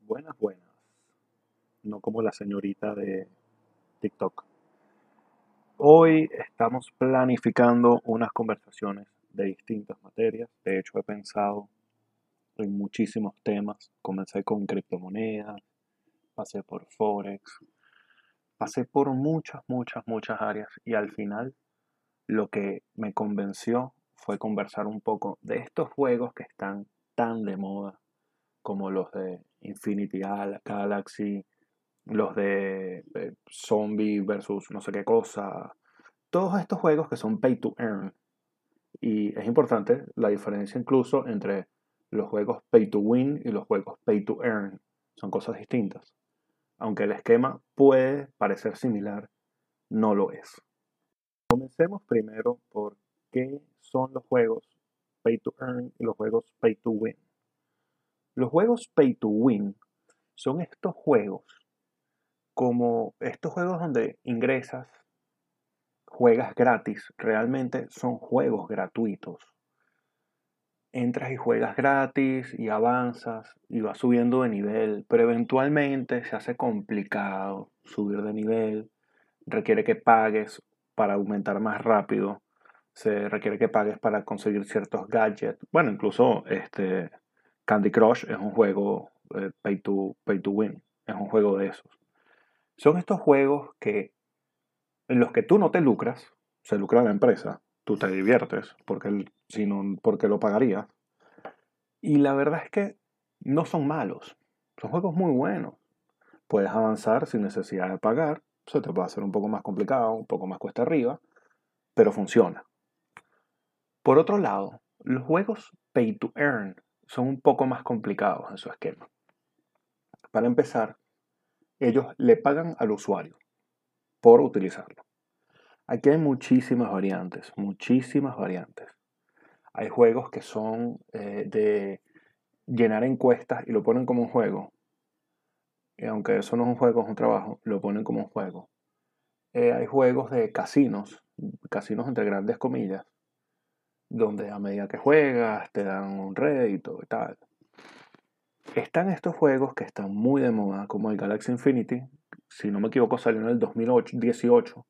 Buenas, buenas. No como la señorita de TikTok. Hoy estamos planificando unas conversaciones de distintas materias. De hecho, he pensado en muchísimos temas. Comencé con criptomonedas, pasé por Forex, pasé por muchas, muchas, muchas áreas y al final lo que me convenció fue conversar un poco de estos juegos que están tan de moda como los de Infinity Galaxy, los de eh, Zombie versus no sé qué cosa, todos estos juegos que son pay to earn. Y es importante la diferencia incluso entre los juegos pay to win y los juegos pay to earn. Son cosas distintas. Aunque el esquema puede parecer similar, no lo es. Comencemos primero por qué son los juegos pay to earn y los juegos pay to win. Los juegos pay to win son estos juegos como estos juegos donde ingresas, juegas gratis, realmente son juegos gratuitos. Entras y juegas gratis y avanzas y vas subiendo de nivel, pero eventualmente se hace complicado subir de nivel, requiere que pagues para aumentar más rápido, se requiere que pagues para conseguir ciertos gadgets. Bueno, incluso este Candy Crush es un juego eh, pay, to, pay to win, es un juego de esos. Son estos juegos que en los que tú no te lucras, se lucra la empresa, tú te diviertes, porque, si no, porque lo pagarías. Y la verdad es que no son malos, son juegos muy buenos. Puedes avanzar sin necesidad de pagar, se te puede hacer un poco más complicado, un poco más cuesta arriba, pero funciona. Por otro lado, los juegos pay to earn son un poco más complicados en su esquema. Para empezar, ellos le pagan al usuario por utilizarlo. Aquí hay muchísimas variantes, muchísimas variantes. Hay juegos que son eh, de llenar encuestas y lo ponen como un juego, y aunque eso no es un juego, es un trabajo, lo ponen como un juego. Eh, hay juegos de casinos, casinos entre grandes comillas, donde a medida que juegas te dan un rédito y tal. Están estos juegos que están muy de moda, como el Galaxy Infinity, si no me equivoco salió en el 2018.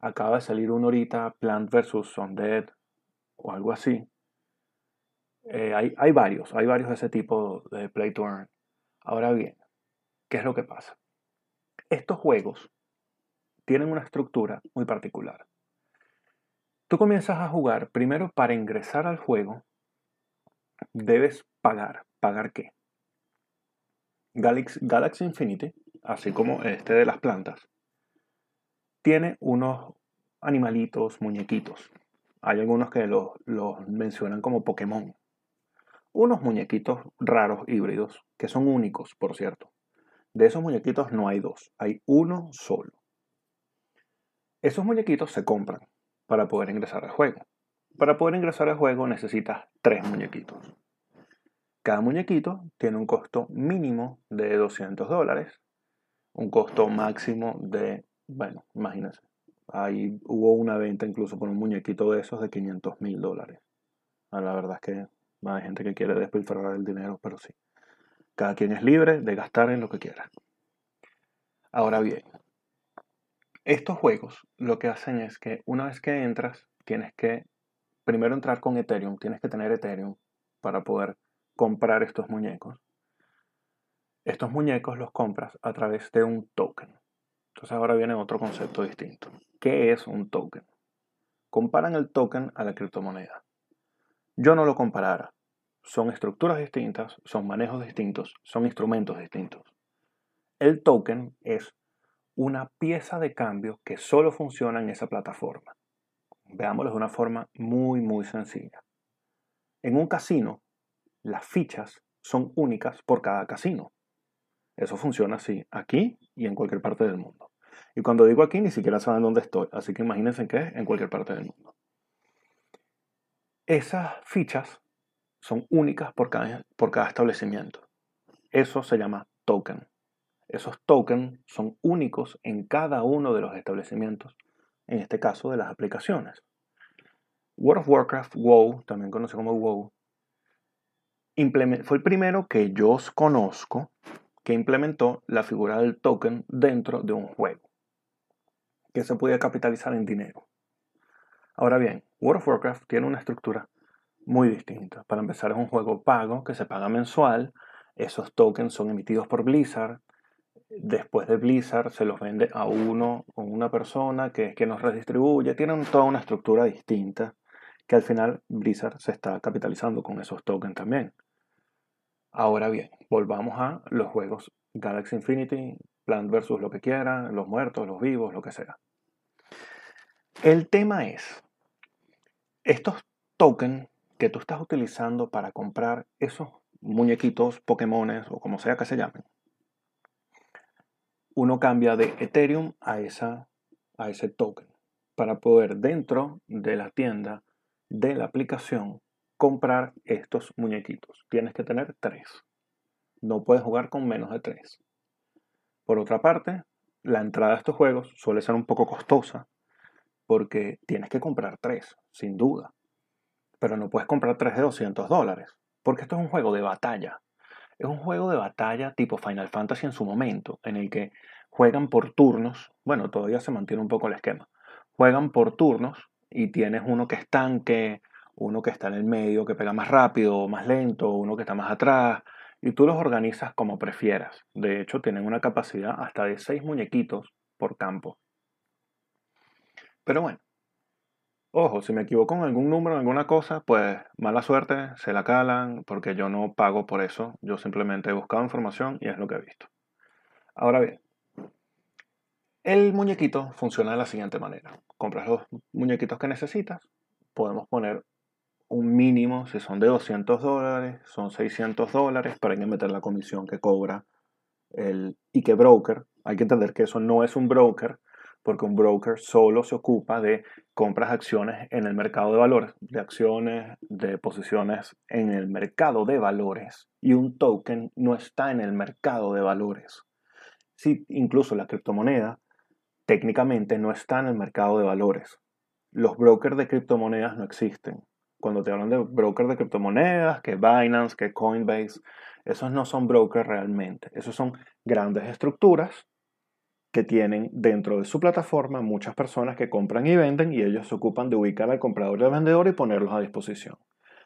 Acaba de salir uno ahorita, Plant vs. Undead o algo así. Eh, hay, hay, varios, hay varios de ese tipo de Play to Earn. Ahora bien, ¿Qué es lo que pasa? Estos juegos tienen una estructura muy particular. Tú comienzas a jugar, primero para ingresar al juego, debes pagar. ¿Pagar qué? Galaxy, Infinity, así como este de las plantas, tiene unos animalitos, muñequitos. Hay algunos que los, los mencionan como Pokémon. Unos muñequitos raros, híbridos, que son únicos, por cierto. De esos muñequitos no hay dos, hay uno solo. Esos muñequitos se compran para poder ingresar al juego. Para poder ingresar al juego necesitas tres muñequitos. Cada muñequito tiene un costo mínimo de 200 dólares, un costo máximo de, bueno, imagínense, ahí hubo una venta incluso por un muñequito de esos de 500 mil dólares. Ah, la verdad es que hay gente que quiere despilfarrar el dinero, pero sí. Cada quien es libre de gastar en lo que quiera. Ahora bien, estos juegos lo que hacen es que una vez que entras, tienes que primero entrar con Ethereum, tienes que tener Ethereum para poder comprar estos muñecos. Estos muñecos los compras a través de un token. Entonces ahora viene otro concepto distinto. ¿Qué es un token? Comparan el token a la criptomoneda. Yo no lo comparara son estructuras distintas, son manejos distintos, son instrumentos distintos. El token es una pieza de cambio que solo funciona en esa plataforma. Veámoslo de una forma muy, muy sencilla. En un casino, las fichas son únicas por cada casino. Eso funciona así, aquí y en cualquier parte del mundo. Y cuando digo aquí, ni siquiera saben dónde estoy, así que imagínense que es en cualquier parte del mundo. Esas fichas son únicas por cada, por cada establecimiento. Eso se llama token. Esos tokens son únicos en cada uno de los establecimientos, en este caso de las aplicaciones. World of Warcraft, WoW, también conocido como WoW, fue el primero que yo conozco que implementó la figura del token dentro de un juego, que se puede capitalizar en dinero. Ahora bien, World of Warcraft tiene una estructura muy distinta. Para empezar, es un juego pago que se paga mensual. Esos tokens son emitidos por Blizzard. Después de Blizzard se los vende a uno o una persona que es que nos redistribuye. Tienen toda una estructura distinta que al final Blizzard se está capitalizando con esos tokens también. Ahora bien, volvamos a los juegos Galaxy Infinity, Plant vs. lo que quieran, los muertos, los vivos, lo que sea. El tema es, estos tokens que tú estás utilizando para comprar esos muñequitos, Pokémones o como sea que se llamen, uno cambia de Ethereum a, esa, a ese token para poder dentro de la tienda de la aplicación comprar estos muñequitos. Tienes que tener tres. No puedes jugar con menos de tres. Por otra parte, la entrada a estos juegos suele ser un poco costosa porque tienes que comprar tres, sin duda. Pero no puedes comprar tres de 200 dólares, porque esto es un juego de batalla. Es un juego de batalla tipo Final Fantasy en su momento, en el que juegan por turnos. Bueno, todavía se mantiene un poco el esquema. Juegan por turnos y tienes uno que es tanque, uno que está en el medio, que pega más rápido o más lento, uno que está más atrás, y tú los organizas como prefieras. De hecho, tienen una capacidad hasta de seis muñequitos por campo. Pero bueno, ojo, si me equivoco en algún número, en alguna cosa, pues mala suerte, se la calan, porque yo no pago por eso. Yo simplemente he buscado información y es lo que he visto. Ahora bien, el muñequito funciona de la siguiente manera. Compras los muñequitos que necesitas. Podemos poner un mínimo, si son de 200 dólares, son 600 dólares, pero hay que meter la comisión que cobra el y que broker. Hay que entender que eso no es un broker, porque un broker solo se ocupa de compras de acciones en el mercado de valores, de acciones, de posiciones en el mercado de valores, y un token no está en el mercado de valores. Si incluso la criptomoneda técnicamente no está en el mercado de valores. Los brokers de criptomonedas no existen. Cuando te hablan de brokers de criptomonedas, que Binance, que Coinbase, esos no son brokers realmente. Esos son grandes estructuras que tienen dentro de su plataforma muchas personas que compran y venden y ellos se ocupan de ubicar al comprador y al vendedor y ponerlos a disposición.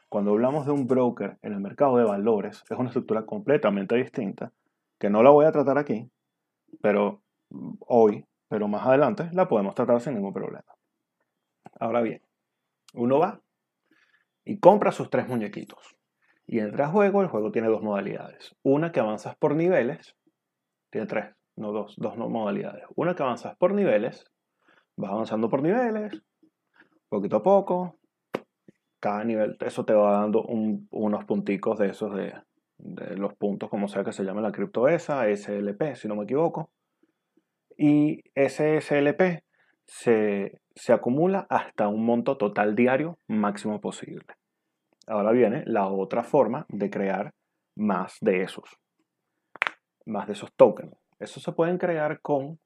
Cuando hablamos de un broker en el mercado de valores, es una estructura completamente distinta, que no la voy a tratar aquí, pero hoy, pero más adelante la podemos tratar sin ningún problema. Ahora bien, uno va y compra sus tres muñequitos. Y entra a juego, el juego tiene dos modalidades. Una que avanzas por niveles, tiene tres, no dos, dos modalidades. Una que avanzas por niveles, vas avanzando por niveles, poquito a poco, cada nivel, eso te va dando unos punticos de esos de, los puntos, como sea que se llame la cripto esa, SLP, si no me equivoco. Y ese SLP se, se acumula hasta un monto total diario máximo posible. Ahora viene la otra forma de crear más de esos, más de esos tokens. Eso se pueden crear con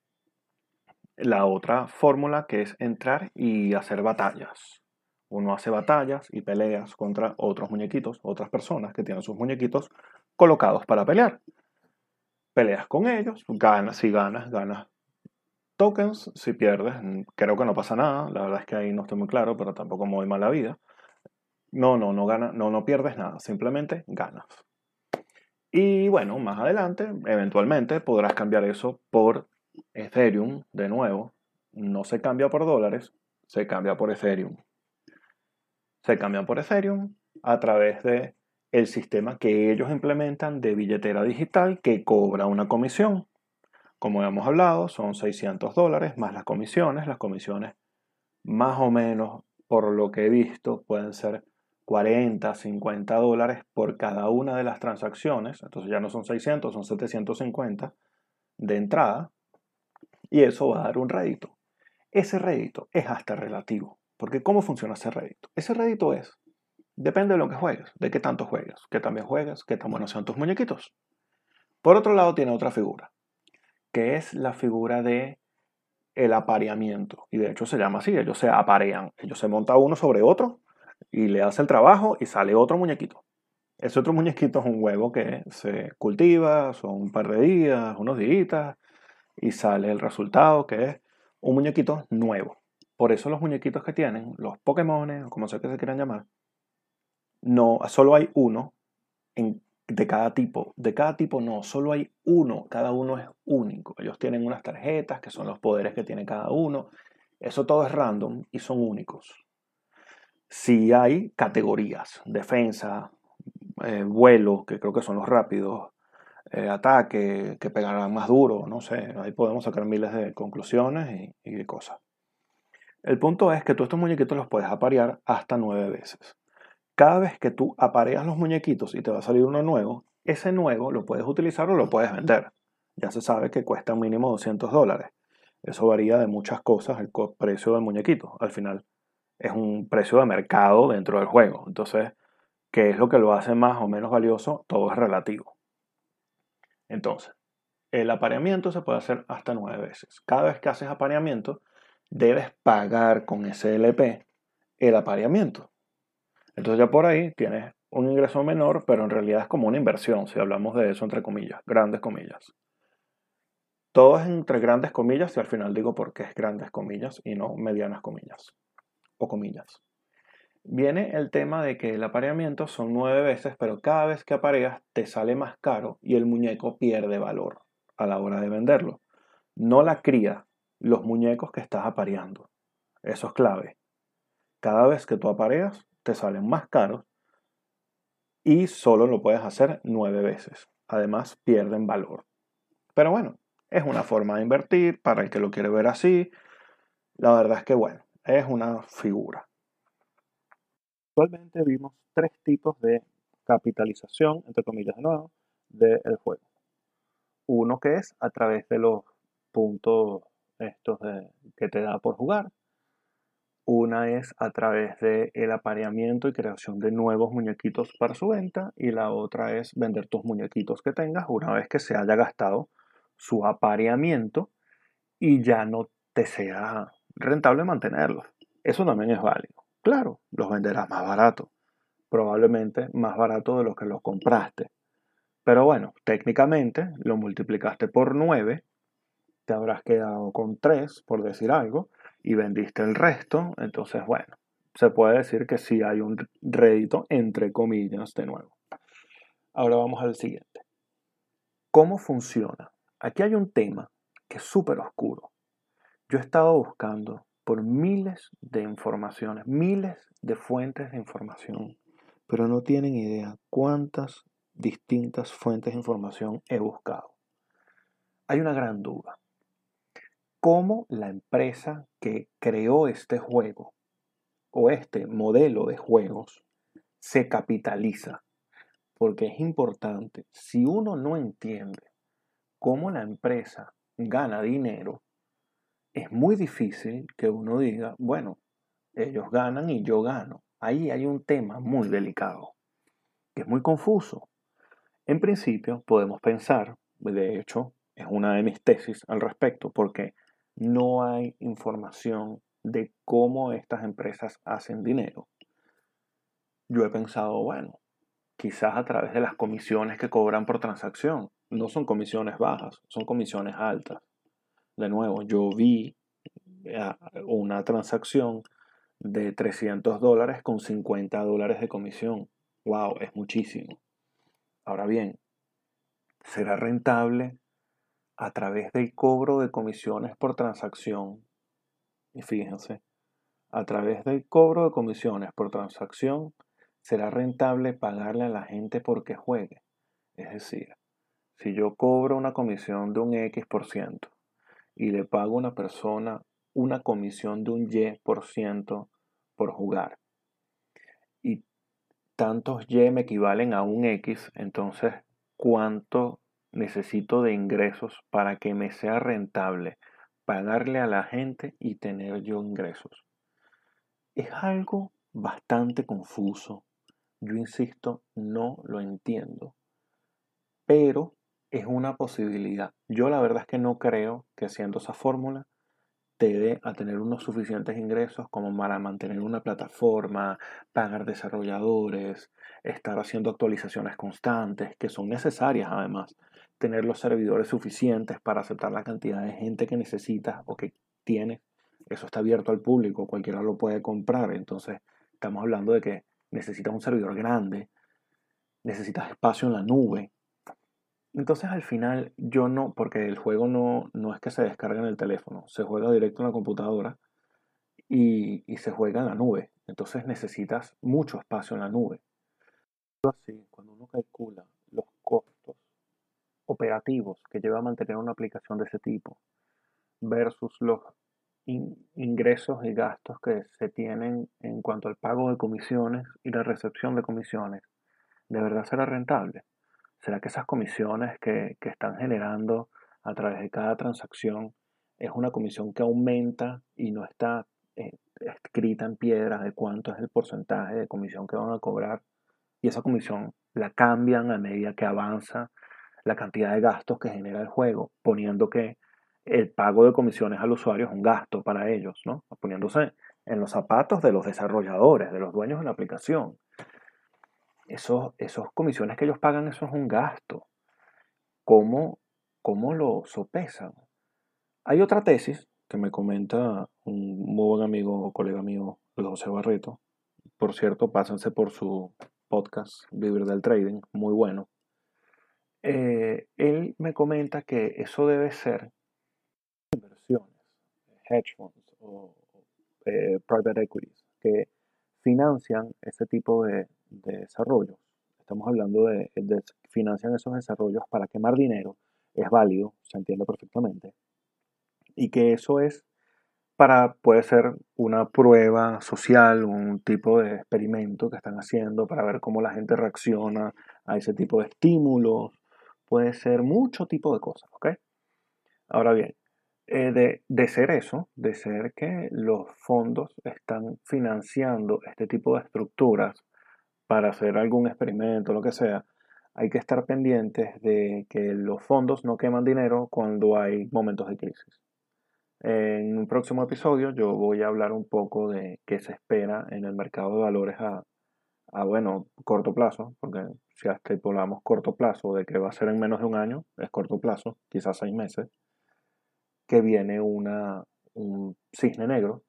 la otra fórmula que es entrar y hacer batallas. Uno hace batallas y peleas contra otros muñequitos, otras personas que tienen sus muñequitos colocados para pelear. Peleas con ellos, ganas, si ganas, ganas tokens, si pierdes, creo que no pasa nada. La verdad es que ahí no estoy muy claro, pero tampoco me voy mala vida. No, no, no, gana, no, no pierdes nada, simplemente ganas. Y bueno, más adelante, eventualmente podrás cambiar eso por Ethereum de nuevo. No se cambia por dólares, se cambia por Ethereum. Se cambia por Ethereum a través de el sistema que ellos implementan de billetera digital que cobra una comisión. Como hemos hablado, son 600 dólares más las comisiones. Las comisiones, más o menos, por lo que he visto, pueden ser 40, 50 dólares por cada una de las transacciones. Entonces ya no son 600, son 750 de entrada. Y eso va a dar un rédito. Ese rédito es hasta relativo. Porque ¿cómo funciona ese rédito? Ese rédito es, depende de lo que juegues, de qué tanto juegas, qué tan bien juegas, qué tan buenos sean tus muñequitos. Por otro lado tiene otra figura, que es la figura de el apareamiento. Y de hecho se llama así, ellos se aparean. Ellos se monta uno sobre otro y le hace el trabajo y sale otro muñequito. Ese otro muñequito es un huevo que se cultiva, son un par de días, unos días, y sale el resultado que es un muñequito nuevo. Por eso los muñequitos que tienen, los Pokémon, o como sea que se quieran llamar, no, solo hay uno de cada tipo. De cada tipo no, solo hay uno, cada uno es único. Ellos tienen unas tarjetas que son los poderes que tiene cada uno. Eso todo es random y son únicos. Si hay categorías, defensa, eh, vuelo, que creo que son los rápidos, eh, ataque, que pegarán más duro, no sé, ahí podemos sacar miles de conclusiones y, cosas. El punto es que tú estos muñequitos los puedes aparear hasta nueve veces. Cada vez que tú apareas los muñequitos y te va a salir uno nuevo, ese nuevo lo puedes utilizar o lo puedes vender. Ya se sabe que cuesta mínimo 200 dólares. Eso varía de muchas cosas el precio del muñequito. Al final es un precio de mercado dentro del juego. Entonces, ¿qué es lo que lo hace más o menos valioso? Todo es relativo. Entonces, el apareamiento se puede hacer hasta nueve veces. Cada vez que haces apareamiento, debes pagar con SLP el apareamiento. Entonces ya por ahí tienes un ingreso menor, pero en realidad es como una inversión, si hablamos de eso entre comillas, grandes comillas. Todo es entre grandes comillas y al final digo por qué es grandes comillas y no medianas comillas o comillas. Viene el tema de que el apareamiento son nueve veces, pero cada vez que apareas te sale más caro y el muñeco pierde valor a la hora de venderlo. No la cría, los muñecos que estás apareando. Eso es clave. Cada vez que tú apareas, te salen más caros y solo lo puedes hacer nueve veces. Además, pierden valor. Pero bueno, es una forma de invertir para el que lo quiere ver así. La verdad es que, bueno, es una figura. Actualmente vimos tres tipos de capitalización, entre comillas de nuevo, del juego. Uno que es a través de los puntos estos que te da por jugar. Una es a través del el apareamiento y creación de nuevos muñequitos para su venta. Y la otra es vender tus muñequitos que tengas una vez que se haya gastado su apareamiento y ya no te sea rentable mantenerlos. Eso también es válido. Claro, los venderás más barato. Probablemente más barato de lo que los compraste. Pero bueno, técnicamente lo multiplicaste por 9, te habrás quedado con 3, por decir algo, y vendiste el resto. Entonces, bueno, se puede decir que sí hay un rédito entre comillas de nuevo. Ahora vamos al siguiente. ¿Cómo funciona? Aquí hay un tema que es súper oscuro. Yo he estado buscando por miles de informaciones, miles de fuentes de información, pero no tienen idea cuántas distintas fuentes de información he buscado. Hay una gran duda. ¿Cómo la empresa que creó este juego o este modelo de juegos se capitaliza? Porque es importante, si uno no entiende cómo la empresa gana dinero, es muy difícil que uno diga, bueno, ellos ganan y yo gano. Ahí hay un tema muy delicado, que es muy confuso. En principio podemos pensar, de hecho, es una de mis tesis al respecto, porque no hay información de cómo estas empresas hacen dinero. Yo he pensado, bueno, quizás a través de las comisiones que cobran por transacción. No son comisiones bajas, son comisiones altas. De nuevo, yo vi eh, una transacción de 300 dólares con 50 dólares de comisión. ¡Wow! Es muchísimo. Ahora bien, ¿será rentable a través del cobro de comisiones por transacción? Y fíjense, a través del cobro de comisiones por transacción, ¿será rentable pagarle a la gente porque juegue? Es decir, si yo cobro una comisión de un X por ciento y le pago a una persona una comisión de un Y por ciento por jugar y tantos Y me equivalen a un X, entonces ¿cuánto necesito de ingresos para que me sea rentable pagarle a la gente y tener yo ingresos? Es algo bastante confuso. Yo insisto, no lo entiendo. Pero es una posibilidad. Yo la verdad es que no creo que haciendo esa fórmula te dé a tener unos suficientes ingresos como para mantener una plataforma, pagar desarrolladores, estar haciendo actualizaciones constantes, que son necesarias además, tener los servidores suficientes para aceptar la cantidad de gente que necesitas o que tienes. Eso está abierto al público, cualquiera lo puede comprar. Entonces, estamos hablando de que necesitas un servidor grande, necesitas espacio en la nube, entonces al final yo no, porque el juego no, no es que se descargue en el teléfono, se juega directo en la computadora y, se juega en la nube. Entonces necesitas mucho espacio en la nube. Así, cuando uno calcula los costos operativos que lleva a mantener una aplicación de ese tipo versus los ingresos y gastos que se tienen en cuanto al pago de comisiones y la recepción de comisiones, ¿de verdad será rentable? ¿Será que esas comisiones que, están generando a través de cada transacción es una comisión que aumenta y no está eh, escrita en piedra de cuánto es el porcentaje de comisión que van a cobrar? Y esa comisión la cambian a medida que avanza la cantidad de gastos que genera el juego, poniendo que el pago de comisiones al usuario es un gasto para ellos, ¿no? Poniéndose en los zapatos de los desarrolladores, de los dueños de la aplicación esos, esos comisiones que ellos pagan, eso es un gasto. ¿Cómo, cómo lo sopesan? Hay otra tesis que me comenta un muy buen amigo o colega mío, José Barreto. Por cierto, pásense por su podcast Vivir del Trading, muy bueno. Eh, él me comenta que eso debe ser inversiones, hedge funds o eh, private equities, que financian ese tipo de, de desarrollo. Estamos hablando de, de financian esos desarrollos para quemar dinero. Es válido, se entiende perfectamente. Y que eso es para, puede ser una prueba social, un tipo de experimento que están haciendo para ver cómo la gente reacciona a ese tipo de estímulos. Puede ser mucho tipo de cosas, ¿ok? Ahora bien, eh, de, de, ser eso, de ser que los fondos están financiando este tipo de estructuras para hacer algún experimento, lo que sea, hay que estar pendientes de que los fondos no queman dinero cuando hay momentos de crisis. En un próximo episodio yo voy a hablar un poco de qué se espera en el mercado de valores a, bueno, corto plazo, porque si estipulamos corto plazo de que va a ser en menos de un año, es corto plazo, quizás seis meses, que viene una, un cisne negro.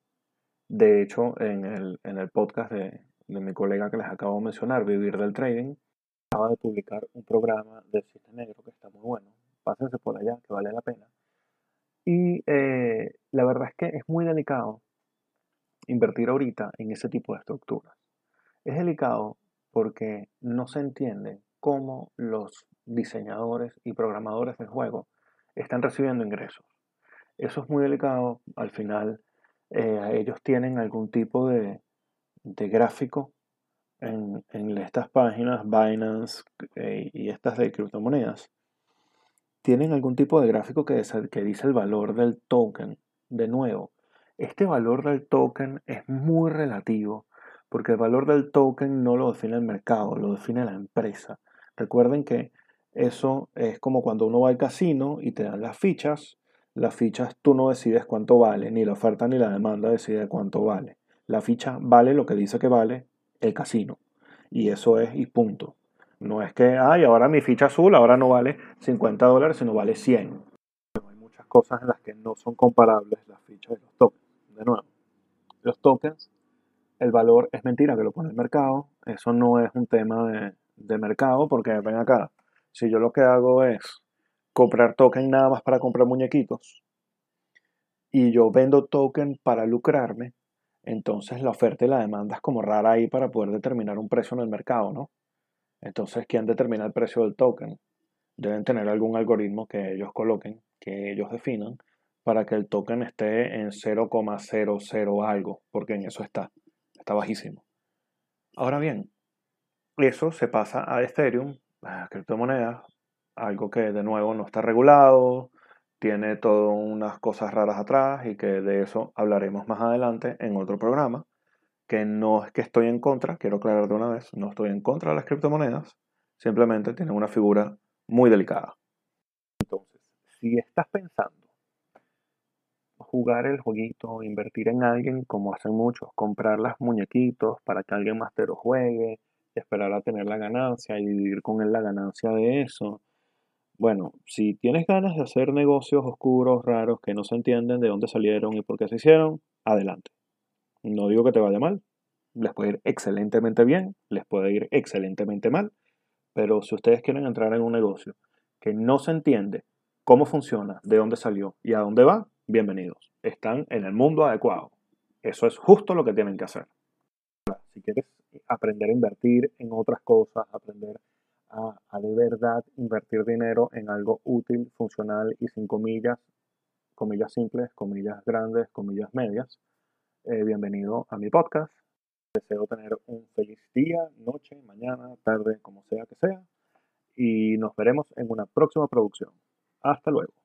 De hecho, en el, en el podcast de, de mi colega que les acabo de mencionar, Vivir del Trading, acaba de publicar un programa del Cisne Negro que está muy bueno. Pásense por allá, que vale la pena. Y eh, la verdad es que es muy delicado invertir ahorita en ese tipo de estructuras. Es delicado porque no se entiende cómo los diseñadores y programadores del juego están recibiendo ingresos. Eso es muy delicado. Al final, eh, ellos tienen algún tipo de, de gráfico en, estas páginas, Binance eh, y estas de criptomonedas, tienen algún tipo de gráfico que, que dice el valor del token. De nuevo, este valor del token es muy relativo porque el valor del token no lo define el mercado, lo define la empresa. Recuerden que eso es como cuando uno va al casino y te dan las fichas. Las fichas tú no decides cuánto vale, ni la oferta ni la demanda decide cuánto vale. La ficha vale lo que dice que vale el casino. Y eso es y punto. No es que, ay, ahora mi ficha azul ahora no vale 50 dólares, sino vale 100. hay muchas cosas en las que no son comparables las fichas de los tokens. De nuevo, los tokens, el valor es mentira que lo pone el mercado. Eso no es un tema de, de mercado porque ven acá. Si yo lo que hago es comprar token nada más para comprar muñequitos y yo vendo token para lucrarme, entonces la oferta y la demanda es como rara ahí para poder determinar un precio en el mercado, ¿no? Entonces, ¿quién determina el precio del token? Deben tener algún algoritmo que ellos coloquen, que ellos definan, para que el token esté en 0,00 algo, porque en eso está, está bajísimo. Ahora bien, eso se pasa a Ethereum, a criptomonedas, algo que de nuevo no está regulado, tiene todas unas cosas raras atrás y que de eso hablaremos más adelante en otro programa, que no es que estoy en contra, quiero aclarar de una vez, no estoy en contra de las criptomonedas, simplemente tienen una figura muy delicada. Entonces, si estás pensando jugar el jueguito, invertir en alguien como hacen muchos, comprar las muñequitos para que alguien más te lo juegue, esperar a tener la ganancia y vivir con él la ganancia de eso. Bueno, si tienes ganas de hacer negocios oscuros, raros, que no se entienden de dónde salieron y por qué se hicieron, adelante. No digo que te vaya mal, les puede ir excelentemente bien, les puede ir excelentemente mal, pero si ustedes quieren entrar en un negocio que no se entiende cómo funciona, de dónde salió y a dónde va, bienvenidos. Están en el mundo adecuado. Eso es justo lo que tienen que hacer. Si quieres aprender a invertir en otras cosas, aprender a, de verdad invertir dinero en algo útil, funcional y sin comillas, comillas simples, comillas grandes, comillas medias, eh, bienvenido a mi podcast. Deseo tener un feliz día, noche, mañana, tarde, como sea que sea. Y nos veremos en una próxima producción. Hasta luego.